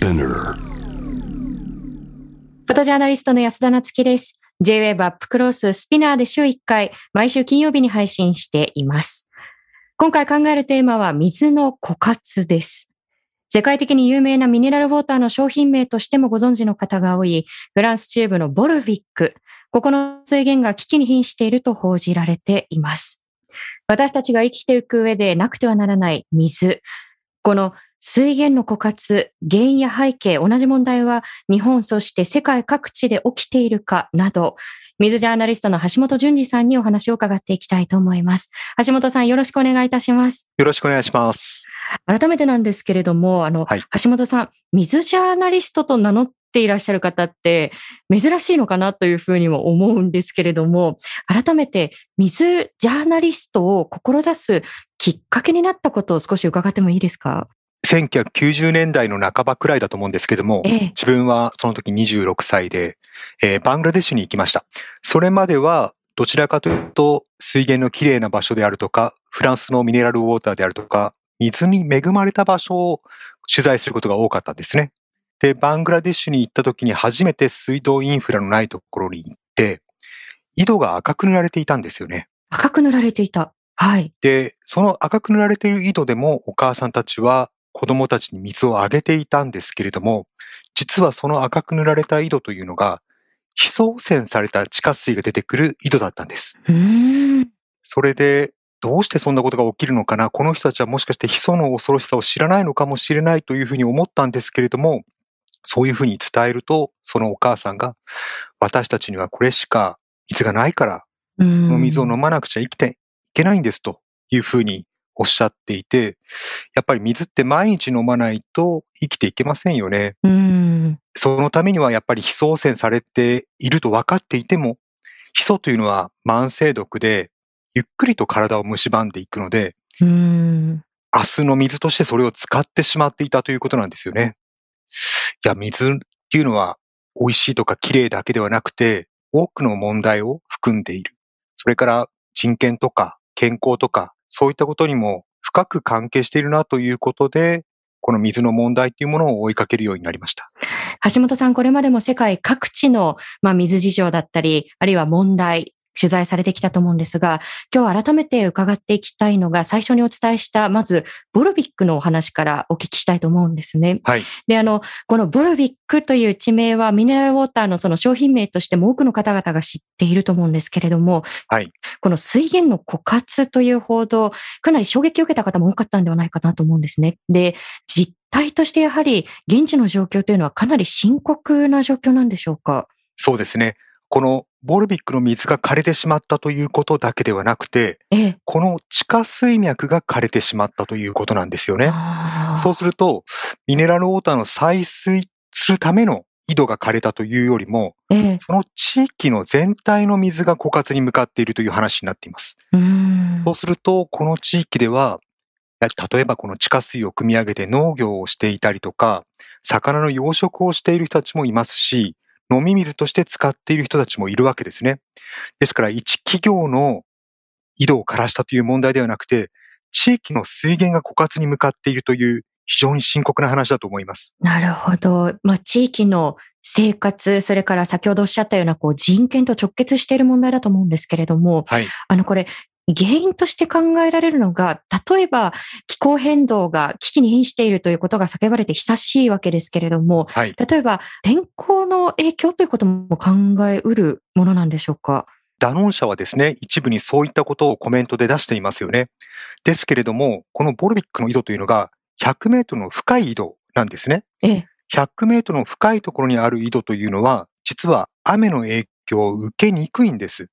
Spinner フォトジャーナリストの安田なつきです。J-Web アップクローススピナーで週1回、毎週金曜日に配信しています。今回考えるテーマは水の枯渇です。世界的に有名なミネラルウォーターの商品名としてもご存知の方が多い、フランス中部のボルビック。ここの水源が危機に瀕していると報じられています。私たちが生きていく上でなくてはならない水。この水源の枯渇、原因や背景、同じ問題は日本そして世界各地で起きているかなど、水ジャーナリストの橋本淳二さんにお話を伺っていきたいと思います。橋本さんよろしくお願いいたします。よろしくお願いします。改めてなんですけれども、あの、はい橋本さん、水ジャーナリストと名乗っていらっしゃる方って珍しいのかなというふうにも思うんですけれども、改めて水ジャーナリストを志すきっかけになったことを少し伺ってもいいですか？1990年代の半ばくらいだと思うんですけども、ええ。自分はその時26歳で、えーバングラデシュに行きました。それまではどちらかというと水源のきれいな場所であるとか、フランスのミネラルウォーターであるとか、水に恵まれた場所を取材することが多かったんですね。で、バングラデシュに行った時に初めて水道インフラのないところに行って、井戸が赤く塗られていたんですよね。赤く塗られていた。はい。で、その赤く塗られている井戸でもお母さんたちは子供たちに水をあげていたんですけれども、実はその赤く塗られた井戸というのが、非送洗された地下水が出てくる井戸だったんです。それで、どうしてそんなことが起きるのかな？この人たちはもしかしてヒ素の恐ろしさを知らないのかもしれないというふうに思ったんですけれども、そういうふうに伝えると、そのお母さんが、私たちにはこれしか水がないからこの水を飲まなくちゃ生きていけないんですというふうにおっしゃっていて、やっぱり水って毎日飲まないと生きていけませんよね。そのためにはやっぱり非送洗されていると分かっていても、ヒ素というのは慢性毒で、ゆっくりと体を蝕んでいくので。明日の水としてそれを使ってしまっていたということなんですよね。いや、水っていうのは美味しいとか綺麗だけではなくて、多くの問題を含んでいる。それから人権とか健康とか、そういったことにも深く関係しているなということで、この水の問題というものを追いかけるようになりました。橋本さん、これまでも世界各地の、まあ、水事情だったり、あるいは問題、取材されてきたと思うんですが、今日改めて伺っていきたいのが、最初にお伝えした、まず、ボルビックのお話からお聞きしたいと思うんですね。はい。で、あの、このボルビックという地名はミネラルウォーターのその商品名としても多くの方々が知っていると思うんですけれども、はい。この水源の枯渇という報道、かなり衝撃を受けた方も多かったんではないかなと思うんですね。で、実態としてやはり現地の状況というのはかなり深刻な状況なんでしょうか？そうですね。このボルビックの水が枯れてしまったということだけではなくて、ええ。この地下水脈が枯れてしまったということなんですよね。そうすると、ミネラルウォーターの採水するための井戸が枯れたというよりも、ええ。その地域の全体の水が枯渇に向かっているという話になっています。うそうすると、この地域では、例えばこの地下水を汲み上げて農業をしていたりとか、魚の養殖をしている人たちもいますし、飲み水として使っている人たちもいるわけですね。ですから、一企業の井戸を枯らしたという問題ではなくて、地域の水源が枯渇に向かっているという非常に深刻な話だと思います。なるほど。まあ、地域の生活、それから先ほどおっしゃったようなこう人権と直結している問題だと思うんですけれども、はい。あのこれ、原因として考えられるのが、例えば気候変動が危機に瀕しているということが叫ばれて久しいわけですけれども、はい。例えば天候の影響ということも考えうるものなんでしょうか？ダノン社はですね、一部にそういったことをコメントで出していますよね。ですけれども、このボルビックの井戸というのが100メートルの深い井戸なんですね。ええ。100メートルの深いところにある井戸というのは、実は雨の影響を受けにくいんです。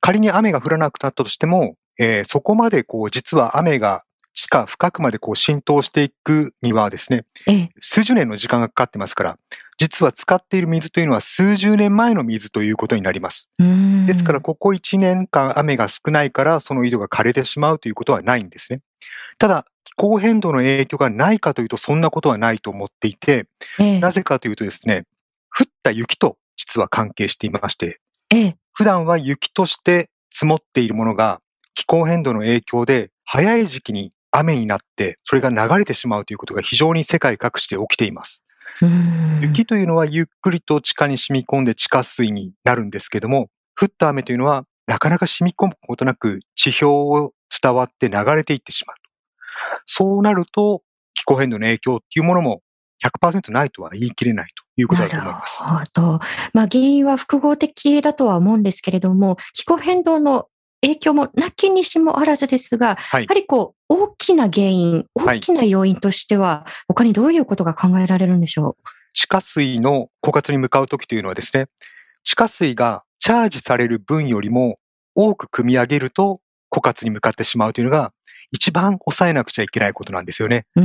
仮に雨が降らなくなったとしても、えーそこまでこう、実は雨が地下深くまでこう浸透していくにはですね、ええ。数十年の時間がかかってますから、実は使っている水というのは数十年前の水ということになります。ですから、ここ1年間雨が少ないから、その井戸が枯れてしまうということはないんですね。ただ、気候変動の影響がないかというと、そんなことはないと思っていて、ええ。なぜかというとですね、降った雪と実は関係していまして、ええ。普段は雪として積もっているものが、気候変動の影響で早い時期に雨になって、それが流れてしまうということが非常に世界各地で起きています。雪というのはゆっくりと地下に染み込んで地下水になるんですけども、降った雨というのはなかなか染み込むことなく地表を伝わって流れていってしまうと。そうなると気候変動の影響っていうものも100%ないとは言い切れないということだと思います。なるほど。まあ原因は複合的だとは思うんですけれども、気候変動の影響もなきにしもあらずですが、はい、やはりこう、大きな原因、大きな要因としては、他にどういうことが考えられるんでしょう？地下水の枯渇に向かうときというのはですね、地下水がチャージされる分よりも多く組み上げると枯渇に向かってしまうというのが一番抑えなくちゃいけないことなんですよね。う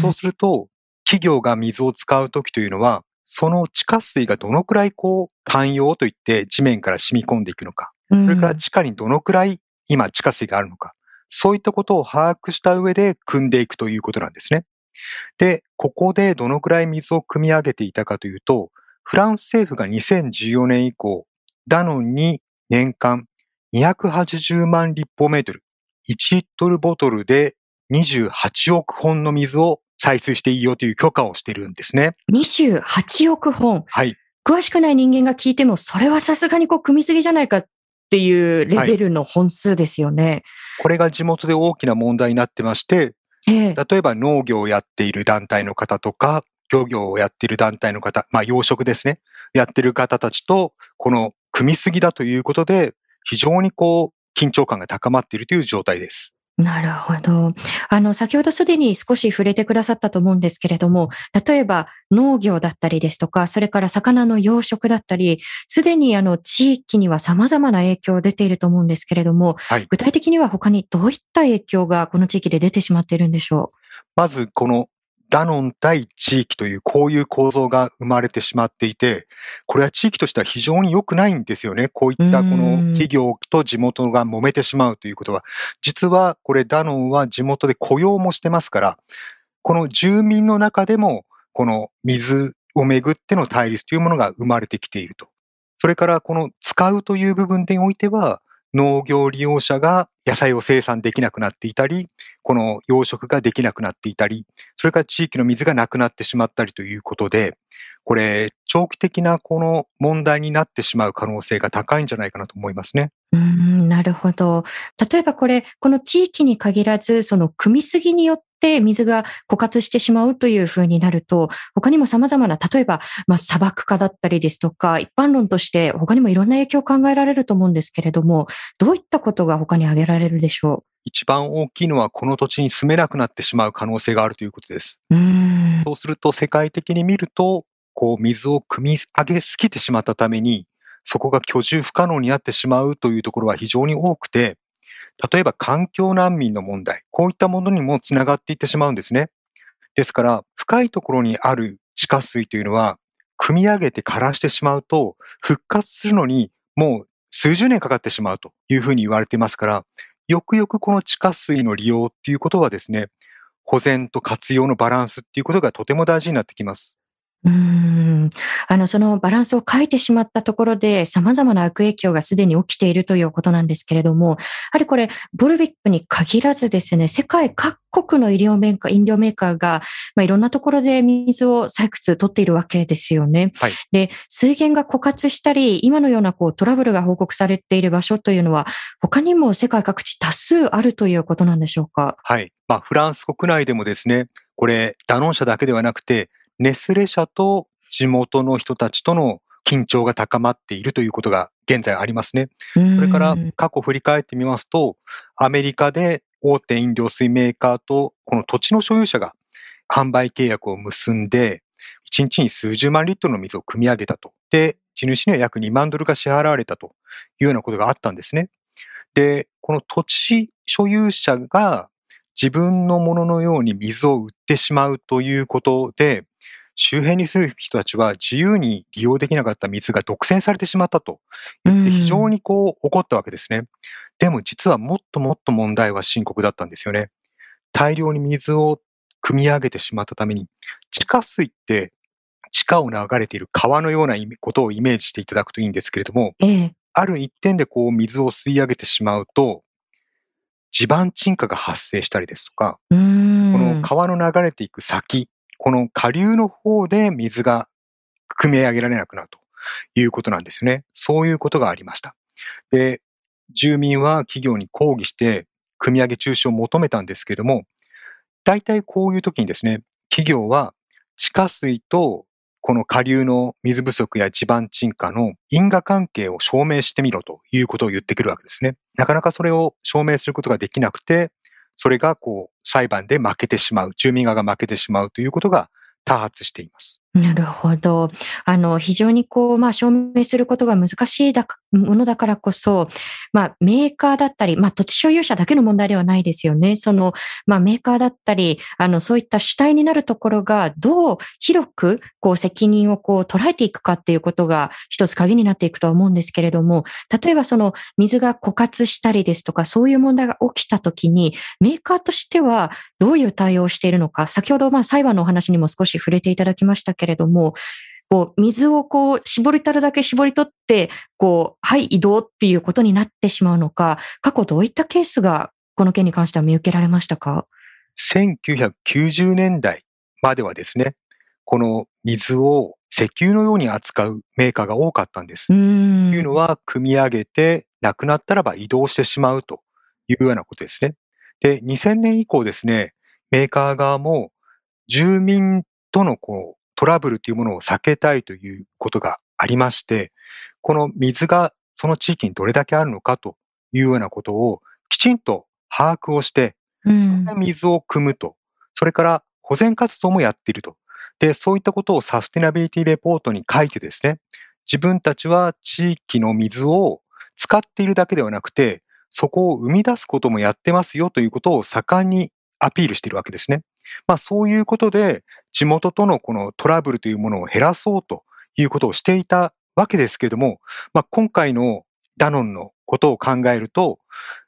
そうすると、企業が水を使うときというのは、その地下水がどのくらいこう、寛容といって地面から染み込んでいくのか、それから地下にどのくらい今地下水があるのか、そういったことを把握した上で組んでいくということなんですね。で、ここでどのくらい水を汲み上げていたかというと、フランス政府が2014年以降、ダノンに年間280万立方メートル、1リットルボトルで28億本の水を採水していいよという許可をしているんですね。28億本はい。詳しくない人間が聞いても、それはさすがにこう、組みすぎじゃないかっていうレベルの本数ですよね。はい、これが地元で大きな問題になってまして、ええ、例えば農業をやっている団体の方とか、漁業をやっている団体の方、まあ養殖ですね、やってる方たちと、この組みすぎだということで、非常にこう、緊張感が高まっているという状態です。なるほど。あの、先ほどすでに少し触れてくださったと思うんですけれども、例えば農業だったりですとか、それから魚の養殖だったり、すでにあの、地域には様々な影響出ていると思うんですけれども、はい、具体的には他にどういった影響がこの地域で出てしまっているんでしょう？まず、このダノン対地域というこういう構造が生まれてしまっていて、これは地域としては非常に良くないんですよね。こういったこの企業と地元が揉めてしまうということは。実はこれダノンは地元で雇用もしてますから、この住民の中でもこの水をめぐっての対立というものが生まれてきていると。それからこの使うという部分においては、農業利用者が野菜を生産できなくなっていたり、この養殖ができなくなっていたり、それから地域の水がなくなってしまったりということで、これ、長期的なこの問題になってしまう可能性が高いんじゃないかなと思いますね。うんなるほど。例えばこれ、この地域に限らず、その組みすぎによって水が枯渇してしまうというふうになると、他にも様々な、例えば、まあ、砂漠化だったりですとか、一般論として他にもいろんな影響を考えられると思うんですけれども、どういったことが他に挙げられるでしょう？一番大きいのはこの土地に住めなくなってしまう可能性があるということです。うそうすると世界的に見ると、こう水を汲み上げすぎてしまったために、そこが居住不可能になってしまうというところは非常に多くて、例えば環境難民の問題、こういったものにもつながっていってしまうんですね。ですから、深いところにある地下水というのは、汲み上げて枯らしてしまうと、復活するのにもう数十年かかってしまうというふうに言われていますから、よくよくこの地下水の利用っていうことはですね、保全と活用のバランスっていうことがとても大事になってきます。うん。あの、そのバランスを変えてしまったところで、様々な悪影響がすでに起きているということなんですけれども、やはりこれ、ボルビックに限らずですね、世界各国の医療メーカー、飲料メーカーが、まあ、いろんなところで水を採掘取っているわけですよね。はい、で、水源が枯渇したり、今のようなこうトラブルが報告されている場所というのは、他にも世界各地多数あるということなんでしょうか？はい。まあ、フランス国内でもですね、これ、ダノン社だけではなくて、ネスレ社と地元の人たちとの緊張が高まっているということが現在ありますね。それから過去振り返ってみますと、アメリカで大手飲料水メーカーとこの土地の所有者が販売契約を結んで、1日に数十万リットルの水を汲み上げたと。で、地主には約2万ドルが支払われたというようなことがあったんですね。で、この土地所有者が自分のもののように水を売ってしまうということで、周辺に住む人たちは自由に利用できなかった水が独占されてしまったと言って非常にこう怒ったわけですね。でも実はもっともっと問題は深刻だったんですよね。大量に水を汲み上げてしまったために、地下水って地下を流れている川のようなことをイメージしていただくといいんですけれども、ええ、ある一点でこう水を吸い上げてしまうと、地盤沈下が発生したりですとか、この川の流れていく先、この下流の方で水が汲み上げられなくなるということなんですよね。そういうことがありました。で、住民は企業に抗議して、組み上げ中止を求めたんですけども、大体こういう時にですね、企業は地下水とこの下流の水不足や地盤沈下の因果関係を証明してみろということを言ってくるわけですね。なかなかそれを証明することができなくて、それがこう裁判で負けてしまう、住民側が負けてしまうということが多発しています。なるほど。あの、非常にこう、まあ、証明することが難しいだものだからこそ、まあ、メーカーだったり、まあ、土地所有者だけの問題ではないですよね。その、まあ、メーカーだったり、あの、そういった主体になるところが、どう広く、こう、責任をこう、捉えていくかっていうことが、一つ鍵になっていくとは思うんですけれども、例えばその、水が枯渇したりですとか、そういう問題が起きたときに、メーカーとしては、どういう対応をしているのか、先ほど、まあ、裁判のお話にも少し触れていただきましたけれども、こう、水をこう、絞りたるだけ絞り取って、こう、はい、移動っていうことになってしまうのか、過去どういったケースが、この件に関しては見受けられましたか ?1990 年代まではですね、この水を石油のように扱うメーカーが多かったんです。というのは、組み上げて、なくなったらば移動してしまうというようなことですね。で、2000年以降ですね、メーカー側も住民とのこうトラブルというものを避けたいということがありまして、この水がその地域にどれだけあるのかというようなことをきちんと把握をして、うん、水を汲むと、それから保全活動もやっていると。で、そういったことをサステナビリティレポートに書いてですね、自分たちは地域の水を使っているだけではなくて、そこを生み出すこともやってますよということを盛んにアピールしているわけですね。まあそういうことで地元とのこのトラブルというものを減らそうということをしていたわけですけれども、まあ今回のダノンのことを考えると、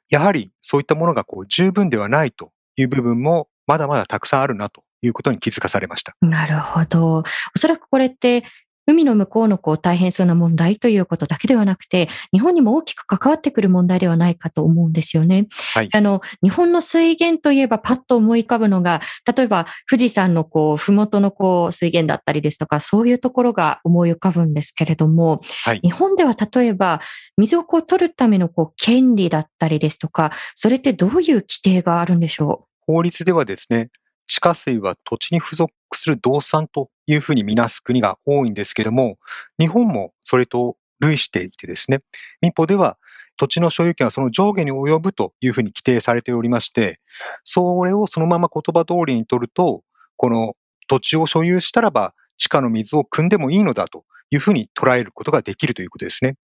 やはりそういったものがこう十分ではないという部分もまだまだたくさんあるなということに気づかされました。なるほど。おそらくこれって海の向こうのこう大変そうな問題ということだけではなくて、日本にも大きく関わってくる問題ではないかと思うんですよね。はい、あの、日本の水源といえばパッと思い浮かぶのが、例えば富士山のこう、ふもとのこう、水源だったりですとか、そういうところが思い浮かぶんですけれども、はい、日本では例えば、水をこう取るためのこう、権利だったりですとか、それってどういう規定があるんでしょう？法律ではですね、地下水は土地に付属する動産というふうにみなす国が多いんですけども、日本もそれと類していてですね、民法では土地の所有権はその上下に及ぶというふうに規定されておりまして、それをそのまま言葉通りに取ると、この土地を所有したらば地下の水を汲んでもいいのだというふうに捉えることができるということですね。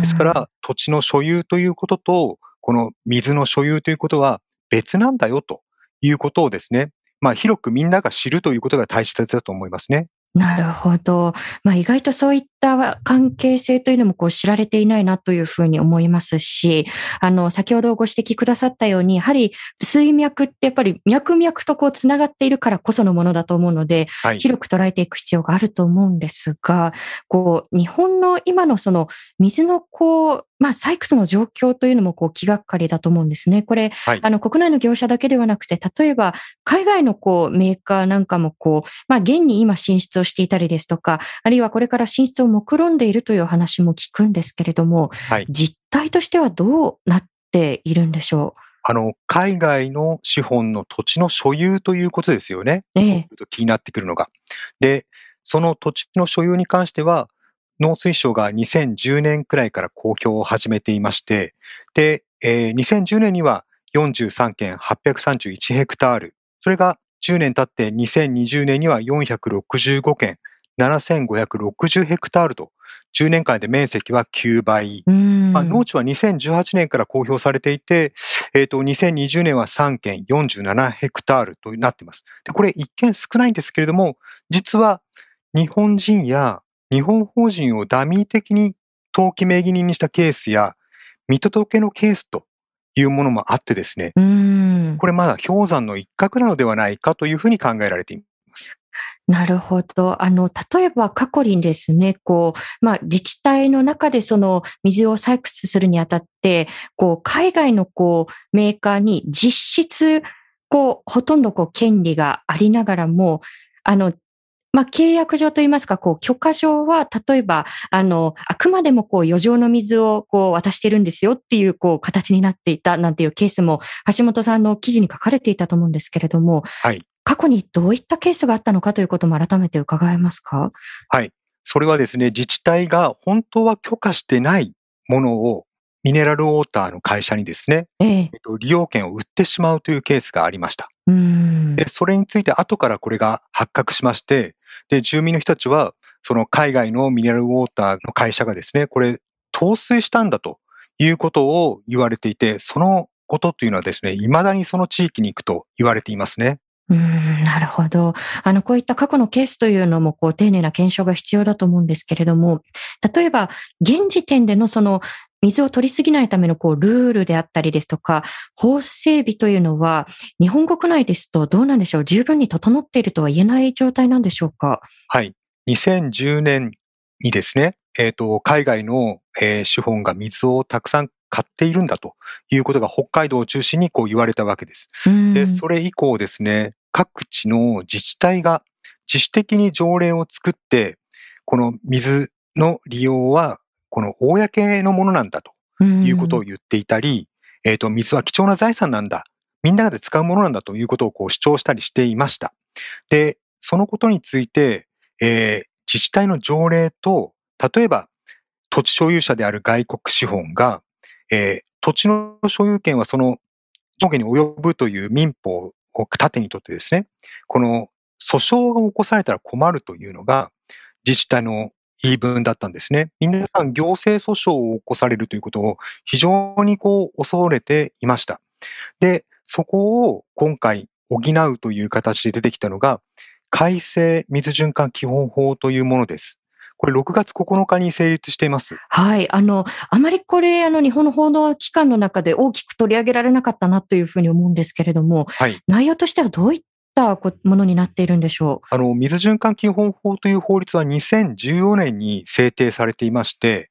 ですから、土地の所有ということと、この水の所有ということは別なんだよということをですね、まあ、広くみんなが知るということが大切だと思いますね。なるほど。まあ、意外とそういった関係性というのもこう知られていないなというふうに思いますし、あの、先ほどご指摘くださったように、やはり水脈ってやっぱり脈々とこうつながっているからこそのものだと思うので、はい、広く捉えていく必要があると思うんですが、こう、日本の今のその水のこう、まあ、採掘の状況というのもこう気がかりだと思うんですね。これ、はい、あの、国内の業者だけではなくて、例えば、海外のこう、メーカーなんかもこう、まあ、現に今進出をしていたりですとか、あるいはこれから進出を目論んでいるという話も聞くんですけれども、はい、実態としてはどうなっているんでしょう？あの、海外の資本の土地の所有ということですよね。ええ。気になってくるのが。で、その土地の所有に関しては、農水省が2010年くらいから公表を始めていまして、で、えー、2010年には43件831ヘクタール、それが10年経って2020年には465件7560ヘクタールと、10年間で面積は9倍。まあ、農地は2018年から公表されていて、えっ、ー、と、2020年は3件47ヘクタールとなっています。で、これ一見少ないんですけれども、実は日本人や日本法人をダミー的に登記名義人にしたケースや、見届けのケースというものもあってですね、これまだ氷山の一角なのではないかというふうに考えられています。なるほど。あの、例えば過去にですね、こう、まあ、自治体の中でその水を採掘するにあたって、こう、海外のこう、メーカーに実質、こう、ほとんどこう、権利がありながらも、あの、まあ、契約上といいますか、こう、許可上は、例えば、あの、あくまでもこう、余剰の水をこう、渡してるんですよっていう、こう、形になっていたなんていうケースも、橋本さんの記事に書かれていたと思うんですけれども、はい。過去にどういったケースがあったのかということも改めて伺えますか？はい。それはですね、自治体が本当は許可してないものをミネラルウォーターの会社にですね、ええ利用権を売ってしまうというケースがありました。で、それについて後からこれが発覚しまして、で、住民の人たちは、その海外のミネラルウォーターの会社がですね、これ、陶酔したんだということを言われていて、そのことというのはですね、未だにその地域に行くと言われていますね。うん、なるほど。あの、こういった過去のケースというのも、こう、丁寧な検証が必要だと思うんですけれども、例えば、現時点でのその、水を取りすぎないためのこうルールであったりですとか、法整備というのは、日本国内ですとどうなんでしょう？十分に整っているとは言えない状態なんでしょうか？はい。2010年にですね、えっ、ー、と、海外の、えー、資本が水をたくさん買っているんだということが北海道を中心にこう言われたわけです。で、それ以降ですね、各地の自治体が自主的に条例を作って、この水の利用はこの公のものなんだということを言っていたり、えっ、ー、と、水は貴重な財産なんだ。みんなで使うものなんだということをこう主張したりしていました。で、そのことについて、えー、自治体の条例と、例えば土地所有者である外国資本が、えー、土地の所有権はその上下に及ぶという民法を盾にとってですね、この訴訟が起こされたら困るというのが自治体の言い分だったんですね。皆さん行政訴訟を起こされるということを非常にこう恐れていました。で、そこを今回補うという形で出てきたのが、改正水循環基本法というものです。これ6月9日に成立しています。はい。あの、あまりこれ、あの、日本の報道機関の中で大きく取り上げられなかったなというふうに思うんですけれども、はい、内容としてはどういっったものになっているんでしょう？あの、水循環基本法という法律は2014年に制定されていまして、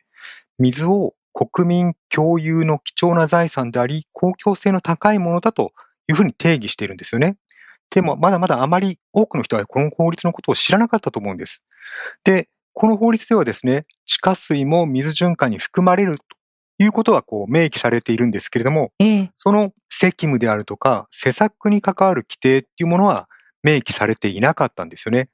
水を国民共有の貴重な財産であり、公共性の高いものだというふうに定義しているんですよね。でも、まだまだあまり多くの人はこの法律のことを知らなかったと思うんです。で、この法律ではですね、地下水も水循環に含まれるいうことはこう明記されているんですけれども、ええ、その責務であるとか施策に関わる規定っていうものは明記されていなかったんですよね。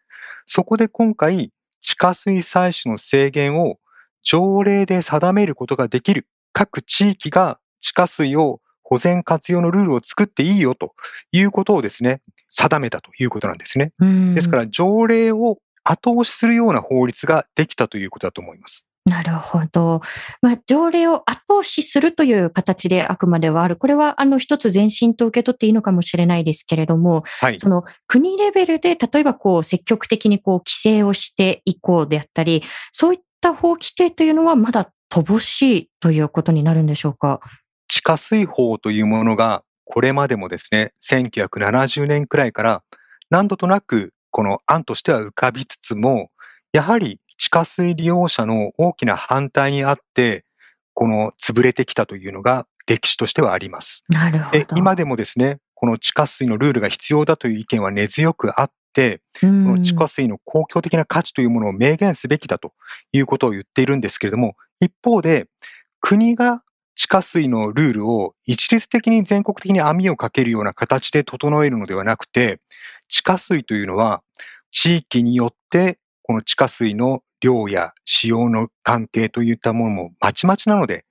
そこで今回、地下水採取の制限を条例で定めることができる各地域が地下水を保全活用のルールを作っていいよということをですね、定めたということなんですね。ですから条例を後押しするような法律ができたということだと思います。なるほど。まあ、条例を後押しするという形であくまではある。これは、あの、一つ前進と受け取っていいのかもしれないですけれども、はい、その国レベルで、例えばこう、積極的にこう、規制をしていこうであったり、そういった法規定というのはまだ乏しいということになるんでしょうか？地下水法というものが、これまでもですね、1970年くらいから何度となく、この案としては浮かびつつも、やはり地下水利用者の大きな反対にあって、この潰れてきたというのが歴史としてはあります。なるほど。今でもですね、この地下水のルールが必要だという意見は根強くあって、この地下水の公共的な価値というものを明言すべきだということを言っているんですけれども、一方で、国が地下水のルールを一律的に全国的に網をかけるような形で整えるのではなくて、地下水というのは地域によってこの地下水の量や使用の関係といったものもまちまちなので、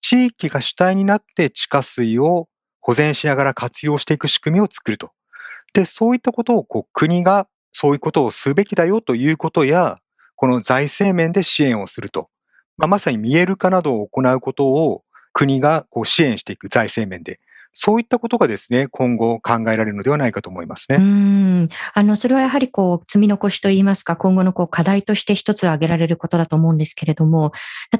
地域が主体になって地下水を保全しながら活用していく仕組みを作ると。で、そういったことをこう国がそういうことをすべきだよということや、この財政面で支援をすると。まあ、まさに見える化などを行うことを国がこう支援していく財政面で。そういったことがですね、今後考えられるのではないかと思いますね。うん。あの、それはやはりこう、積み残しといいますか、今後のこう、課題として一つ挙げられることだと思うんですけれども、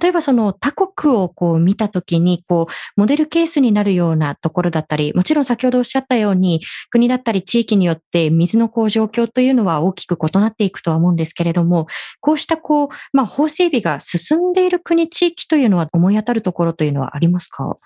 例えばその他国をこう見たときに、こう、モデルケースになるようなところだったり、もちろん先ほどおっしゃったように、国だったり地域によって水のこう状況というのは大きく異なっていくとは思うんですけれども、こうしたこう、まあ、法整備が進んでいる国、地域というのは思い当たるところというのはありますか？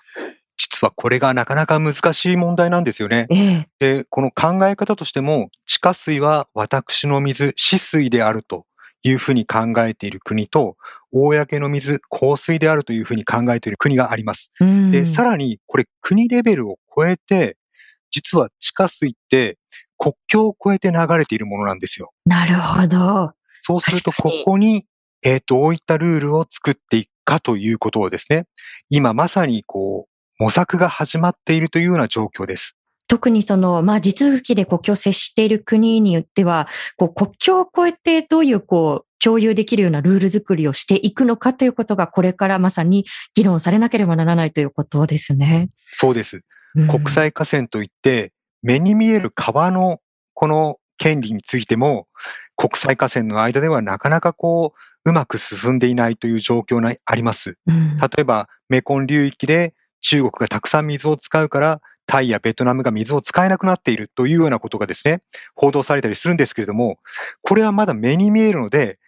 はこれがなかなか難しい問題なんですよね。ええ。で、この考え方としても、地下水は私の水、死水であるというふうに考えている国と、公の水、香水であるというふうに考えている国があります。うん。で、さらにこれ国レベルを超えて、実は地下水って国境を越えて流れているものなんですよ。なるほど。そうすると、ここに、えっ、と、どういったルールを作っていくかということをですね、今まさにこう、模索が始まっているというような状況です。特にその、まあ、地続きで国境を接している国によっては、こう、国境を越えてどういう、こう、共有できるようなルール作りをしていくのかということが、これからまさに議論されなければならないということですね。そうです。うん国際河川といって、目に見える川のこの権利についても、国際河川の間ではなかなかこう、うまく進んでいないという状況があります。うん例えば、メコン流域で中国がたくさん水を使うから、タイやベトナムが水を使えなくなっているというようなことがですね、報道されたりするんですけれども、これはまだ目に見えるので、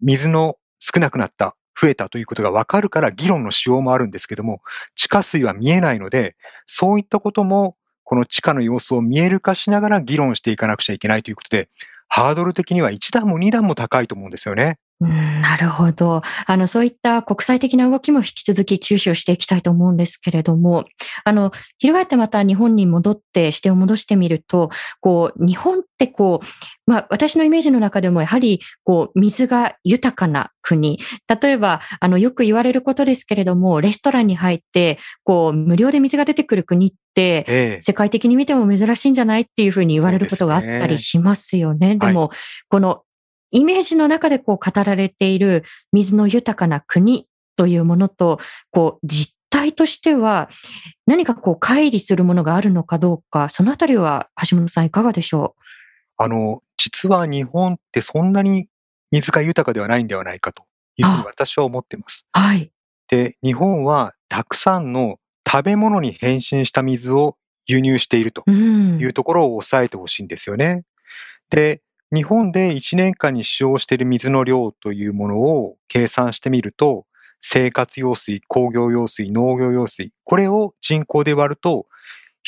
水の少なくなった、増えたということがわかるから議論のしようもあるんですけども、地下水は見えないので、そういったことも、この地下の様子を見える化しながら議論していかなくちゃいけないということで、ハードル的には1段も2段も高いと思うんですよね。うんなるほど。あの、そういった国際的な動きも引き続き注視をしていきたいと思うんですけれども、あの、翻ってまた日本に戻って視点を戻してみると、こう、日本ってこう、まあ、私のイメージの中でもやはり、こう、水が豊かな国。例えば、あの、よく言われることですけれども、レストランに入って、こう、無料で水が出てくる国って、ええ。世界的に見ても珍しいんじゃないっていうふうに言われることがあったりしますよね。ではいも、このイメージの中でこう語られている水の豊かな国というものと、こう実態としては何かこう乖離するものがあるのかどうか、そのあたりは橋本さんいかがでしょあの、実は日本ってそんなに水が豊かではないんではないかというふうにあ私は思っています。うはい。で、日本はたくさんの食べ物に変身した水を輸入しているとうん。いうところを抑えてほしいんですよね。で、日本で1年間に使用している水の量というものを計算してみると、生活用水、工業用水、農業用水、これを人口で割ると、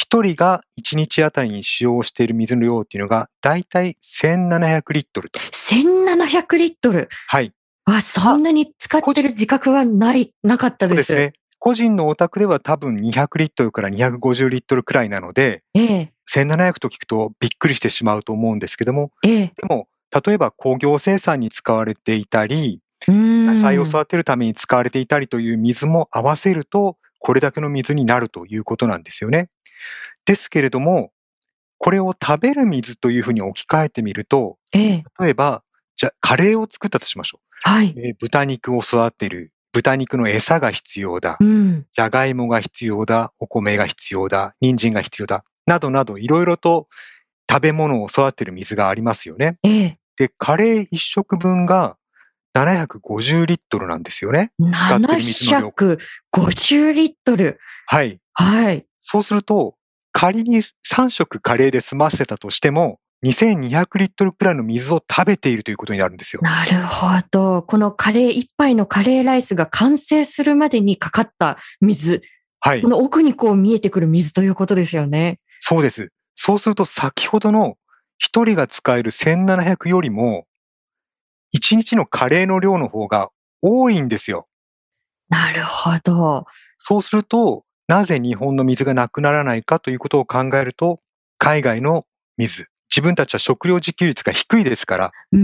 1人が1日あたりに使用している水の量っていうのが、だいたい1700リットルと。1700リットル。はい。あ、そんなに使ってる自覚はない、なかったで。そうですすね。個人のお宅では多分200リットルから250リットルくらいなので、ええ、1700と聞くとびっくりしてしまうと思うんですけども、ええ。でも、例えば工業生産に使われていたり、うん野菜を育てるために使われていたりという水も合わせると、これだけの水になるということなんですよね。ですけれども、これを食べる水というふうに置き換えてみると、ええ、例えば、じゃあカレーを作ったとしましょはい。う。えー豚肉を育てる。豚肉の餌が必要だ。うん。じゃがいもが必要だ。お米が必要だ。人参が必要だ。などなど、いろいろと食べ物を育てる水がありますよね。ええ。で、カレー一食分が750リットルなんですよね。使ってる水の量。750リットル。はい。はい。そうすると、仮に3食カレーで済ませたとしても、2200リットルくらいの水を食べているということになるんですよ。なるほど。このカレー、一杯のカレーライスが完成するまでにかかった水。はいそ。の奥にこう見えてくる水ということですよね。そうです。そうすると先ほどの1人が使える1700よりも、1日のカレーの量の方が多いんですよ。なるほど。そうすると、なぜ日本の水がなくならないかということを考えると、海外の水、自分たちは食料自給率が低いですから、うー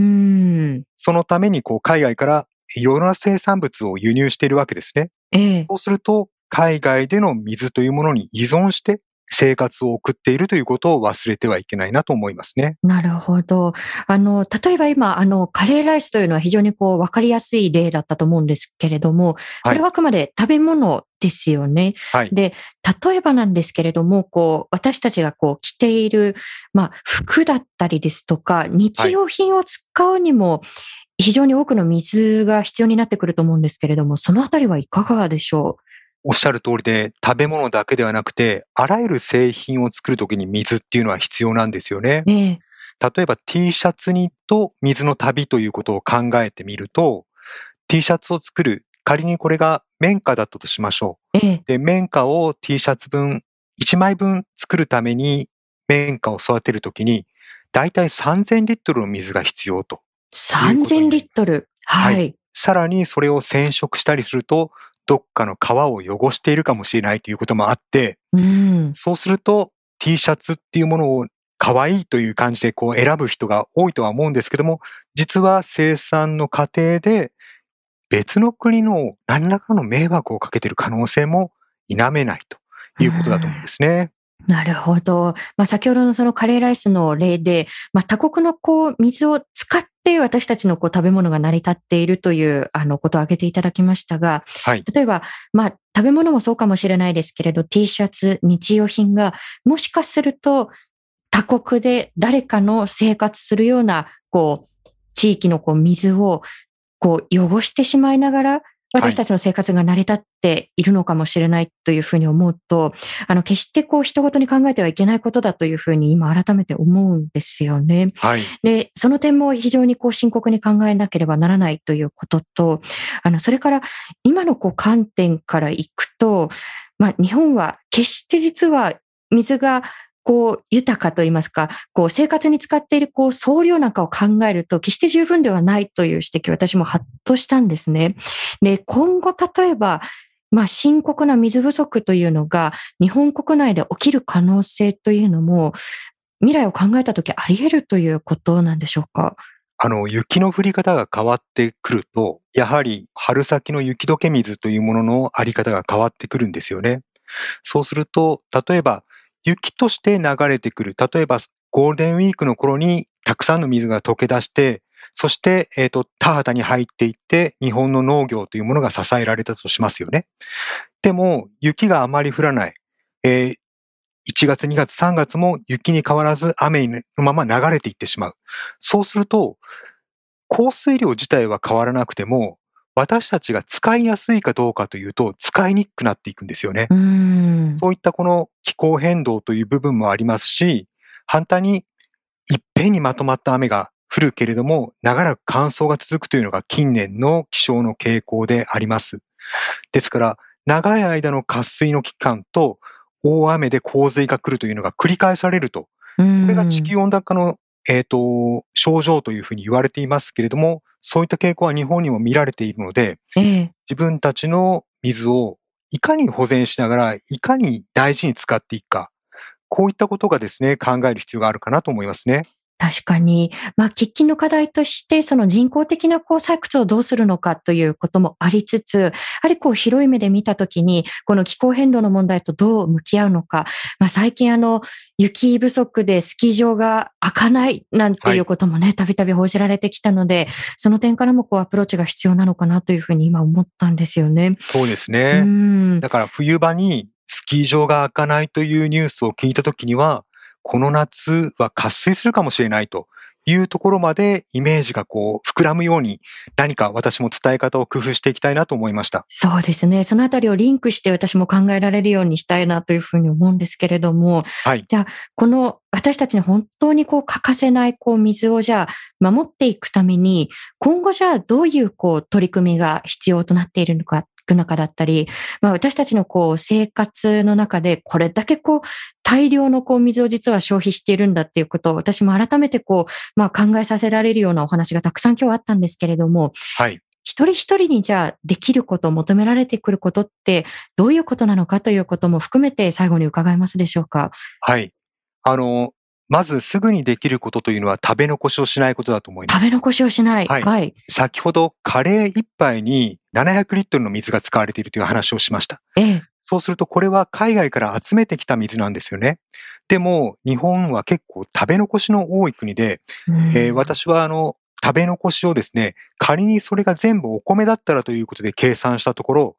ん。そのためにこう海外からいろいろな生産物を輸入しているわけですね。ええ。そうすると、海外での水というものに依存して生活を送っているということを忘れてはいけないなと思いますね。なるほど。あの、例えば今、あの、カレーライスというのは非常にこう、わかりやすい例だったと思うんですけれども、これはあくまで食べ物ですよね。はい。で、例えばなんですけれども、こう、私たちがこう、着ている、まあ、服だったりですとか、日用品を使うにも、非常に多くの水が必要になってくると思うんですけれども、そのあたりはいかがでしょおっしゃる通りで、食べ物だけではなくて、あらゆる製品を作るときに水っていうのは必要なんですよねう。。ええ。例えば T シャツにと水の旅ということを考えてみると、T シャツを作る仮にこれが綿花だったとしましょう。ええ。で、綿花を T シャツ分、1枚分作るために綿花を育てるときに、だいたい3000リットルの水が必要と。3000リットル。は。はいさらにそれを染色したりすると、どっかの革を汚しているかもしれないということもあって、うん。そうすると T シャツっていうものを可愛いという感じでこう選ぶ人が多いとは思うんですけども、実は生産の過程で別の国の何らかの迷惑をかけている可能性も否めないということだと思うんですね。なるほど。まあ、先ほどのそのカレーライスの例で、まあ、他国のこう水を使って私たちのこう食べ物が成り立っているというあのことを挙げていただきましたが、はい。例えば、まあ、食べ物もそうかもしれないですけれど、T シャツ、日用品が、もしかすると他国で誰かの生活するような、こう、地域のこう水をこう汚してしまいながら、私たちの生活が成り立っているのかもしれないというふうに思うと、あの、決してこう、人ごとに考えてはいけないことだというふうに今改めて思うんですよね。はい。で、その点も非常にこう深刻に考えなければならないということと、あの、それから今のこう観点からいくと、まあ日本は決して実は水がこう豊かといいますか、こう生活に使っているこう総量なんかを考えると決して十分ではないという指摘私もハッとしたんですね。で、今後例えば、まあ深刻な水不足というのが日本国内で起きる可能性というのも未来を考えたときあり得るということなんでしょうか？あの、雪の降り方が変わってくると、やはり春先の雪解け水というもののあり方が変わってくるんですよね。そうすると、例えば雪として流れてくる、例えばゴールデンウィークの頃にたくさんの水が溶け出して、そして、えっ、と、田畑に入っていって、日本の農業というものが支えられたとしますよね。でも、雪があまり降らない。えー1月、2月、3月も雪に変わらず雨のまま流れていってしまう。そうすると、降水量自体は変わらなくても、私たちが使いやすいかどうかというと、使いにくくなっていくんですよね。そういったこの気候変動という部分もありますし、反対にいっぺんにまとまった雨が降るけれども、長らく乾燥が続くというのが近年の気象の傾向であります。ですから、長い間の渇水の期間と大雨で洪水が来るというのが繰り返されると、ここれが地球温暖化の、えっ、と、症状というふうに言われていますけれども、そういった傾向は日本にも見られているので、ええ。自分たちの水をいかに保全しながら、いかに大事に使っていくか、こういったことがですね、考える必要があるかなと思いますね。確かに、まあ、喫緊の課題として、その人工的なこう採掘をどうするのかということもありつつ、やはりこう広い目で見たときに、この気候変動の問題とどう向き合うのか、まあ、最近あの、雪不足でスキー場が開かないなんていうこともね、たびたび報じられてきたので、その点からもこうアプローチが必要なのかなというふうに今思ったんですよね。そうですうね。ん。だから冬場にスキー場が開かないというニュースを聞いたときには、この夏は渇水するかもしれないというところまでイメージがこう膨らむように何か私も伝え方を工夫していきたいなと思いました。そうですね。そのあたりをリンクして私も考えられるようにしたいなというふうに思うんですけれども、はい。じゃあ、この私たちに本当にこう欠かせないこう水をじゃあ守っていくために、今後じゃあどういうこう取り組みが必要となっているのか、中だったり、まあ私たちのこう生活の中でこれだけこう大量のこう水を実は消費しているんだっていうことを私も改めてこう、まあ考えさせられるようなお話がたくさん今日あったんですけれども、はい。一人一人にじゃあできること、求められてくることってどういうことなのかということも含めて最後に伺えますでしょうか？はい。あの、まずすぐにできることというのは食べ残しをしないことだと思います。食べ残しをしない。はいはい。先ほどカレー一杯に700リットルの水が使われているという話をしました。ええ。そうするとこれは海外から集めてきた水なんですよね。でも日本は結構食べ残しの多い国で、えー私はあの食べ残しをですね、仮にそれが全部お米だったらということで計算したところ、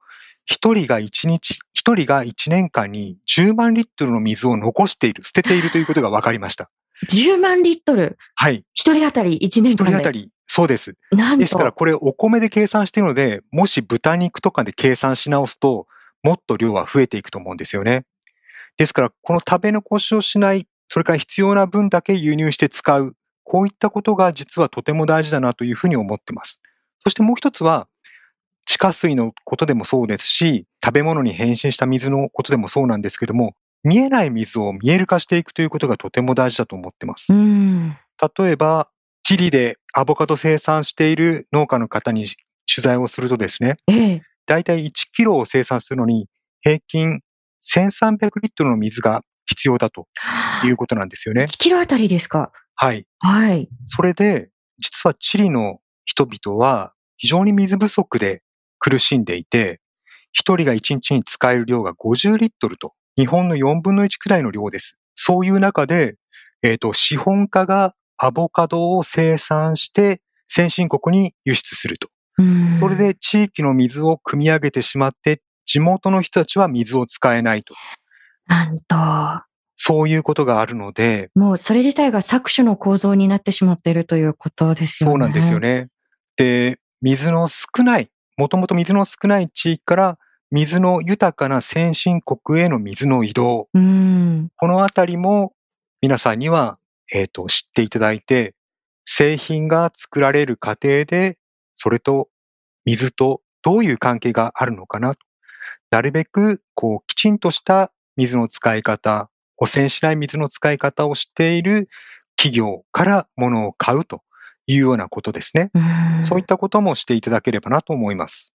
一人が一日、一人が一年間に10万リットルの水を残している、捨てているということが分かりました。10万リットル、はい。一人当たり1年一間で？人当たり、そうです。なんですからと。これお米で計算しているので、もし豚肉とかで計算し直すと、もっと量は増えていくと思うんですよね。ですから、この食べ残しをしない、それから必要な分だけ輸入して使う、こういったことが実はとても大事だなというふうに思ってます。そしてもう一つは、地下水のことでもそうですし、食べ物に変身した水のことでもそうなんですけども、見えない水を見える化していくということがとても大事だと思ってます。例えば、チリでアボカド生産している農家の方に取材をするとですね、ええ、だいたい1キロを生産するのに平均1300リットルの水が必要だということなんですよね。1キロあたりですか？はい。はい。それで、実はチリの人々は非常に水不足で苦しんでいて、一人が一日に使える量が50リットルと、日本の4分の1くらいの量です。そういう中で、えっ、ー、と、資本家がアボカドを生産して先進国に輸出すると。それで地域の水を汲み上げてしまって、地元の人たちは水を使えないと。なんと。そういうことがあるので。もうそれ自体が搾取の構造になってしまっているということですよね。そうなんですよね。で、水の少ない、もともと水の少ない地域から水の豊かな先進国への水の移動。このあたりも皆さんには、えー知っていただいて、製品が作られる過程で、それと水とどういう関係があるのかなと。なるべく、こう、きちんとした水の使い方、汚染しない水の使い方をしている企業から物を買うというようなことですね。うそういったこともしていただければなと思います。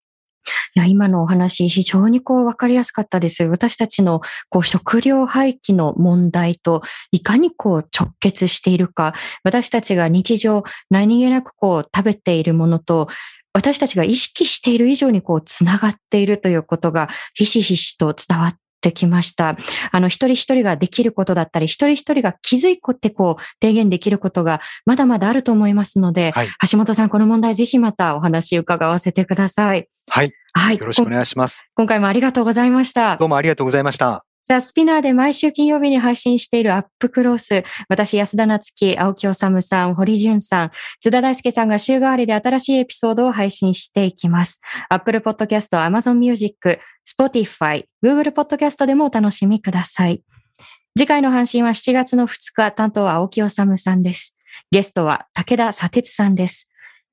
いや、今のお話、非常にこう分かりやすかったです。私たちのこう食料廃棄の問題といかにこう直結しているか、私たちが日常何気なくこう食べているものと、私たちが意識している以上にこうつながっているということがひしひしと伝わってきました。あの、一人一人ができることだったり、一人一人が気づいてこう、提言できることがまだまだあると思いますので、はい、橋本さん、この問題ぜひまたお話伺わせてください。はい。はい。よろしくお願いします。今回もありがとうございました。どうもありがとうございました。ザ・スピナーで毎週金曜日に配信しているアップクロース。私、安田なつき、青木治さん、堀潤さん、津田大介さんが週替わりで新しいエピソードを配信していきます。Apple Podcast、Amazon Music、Spotify、Google Podcast でもお楽しみください。次回の配信は7月の2日、担当は青木治さんです。ゲストは武田砂鉄さんです。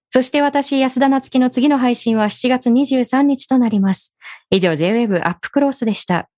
そして私、安田なつきの次の配信は7月23日となります。以上、J-Wave アップクロースでした。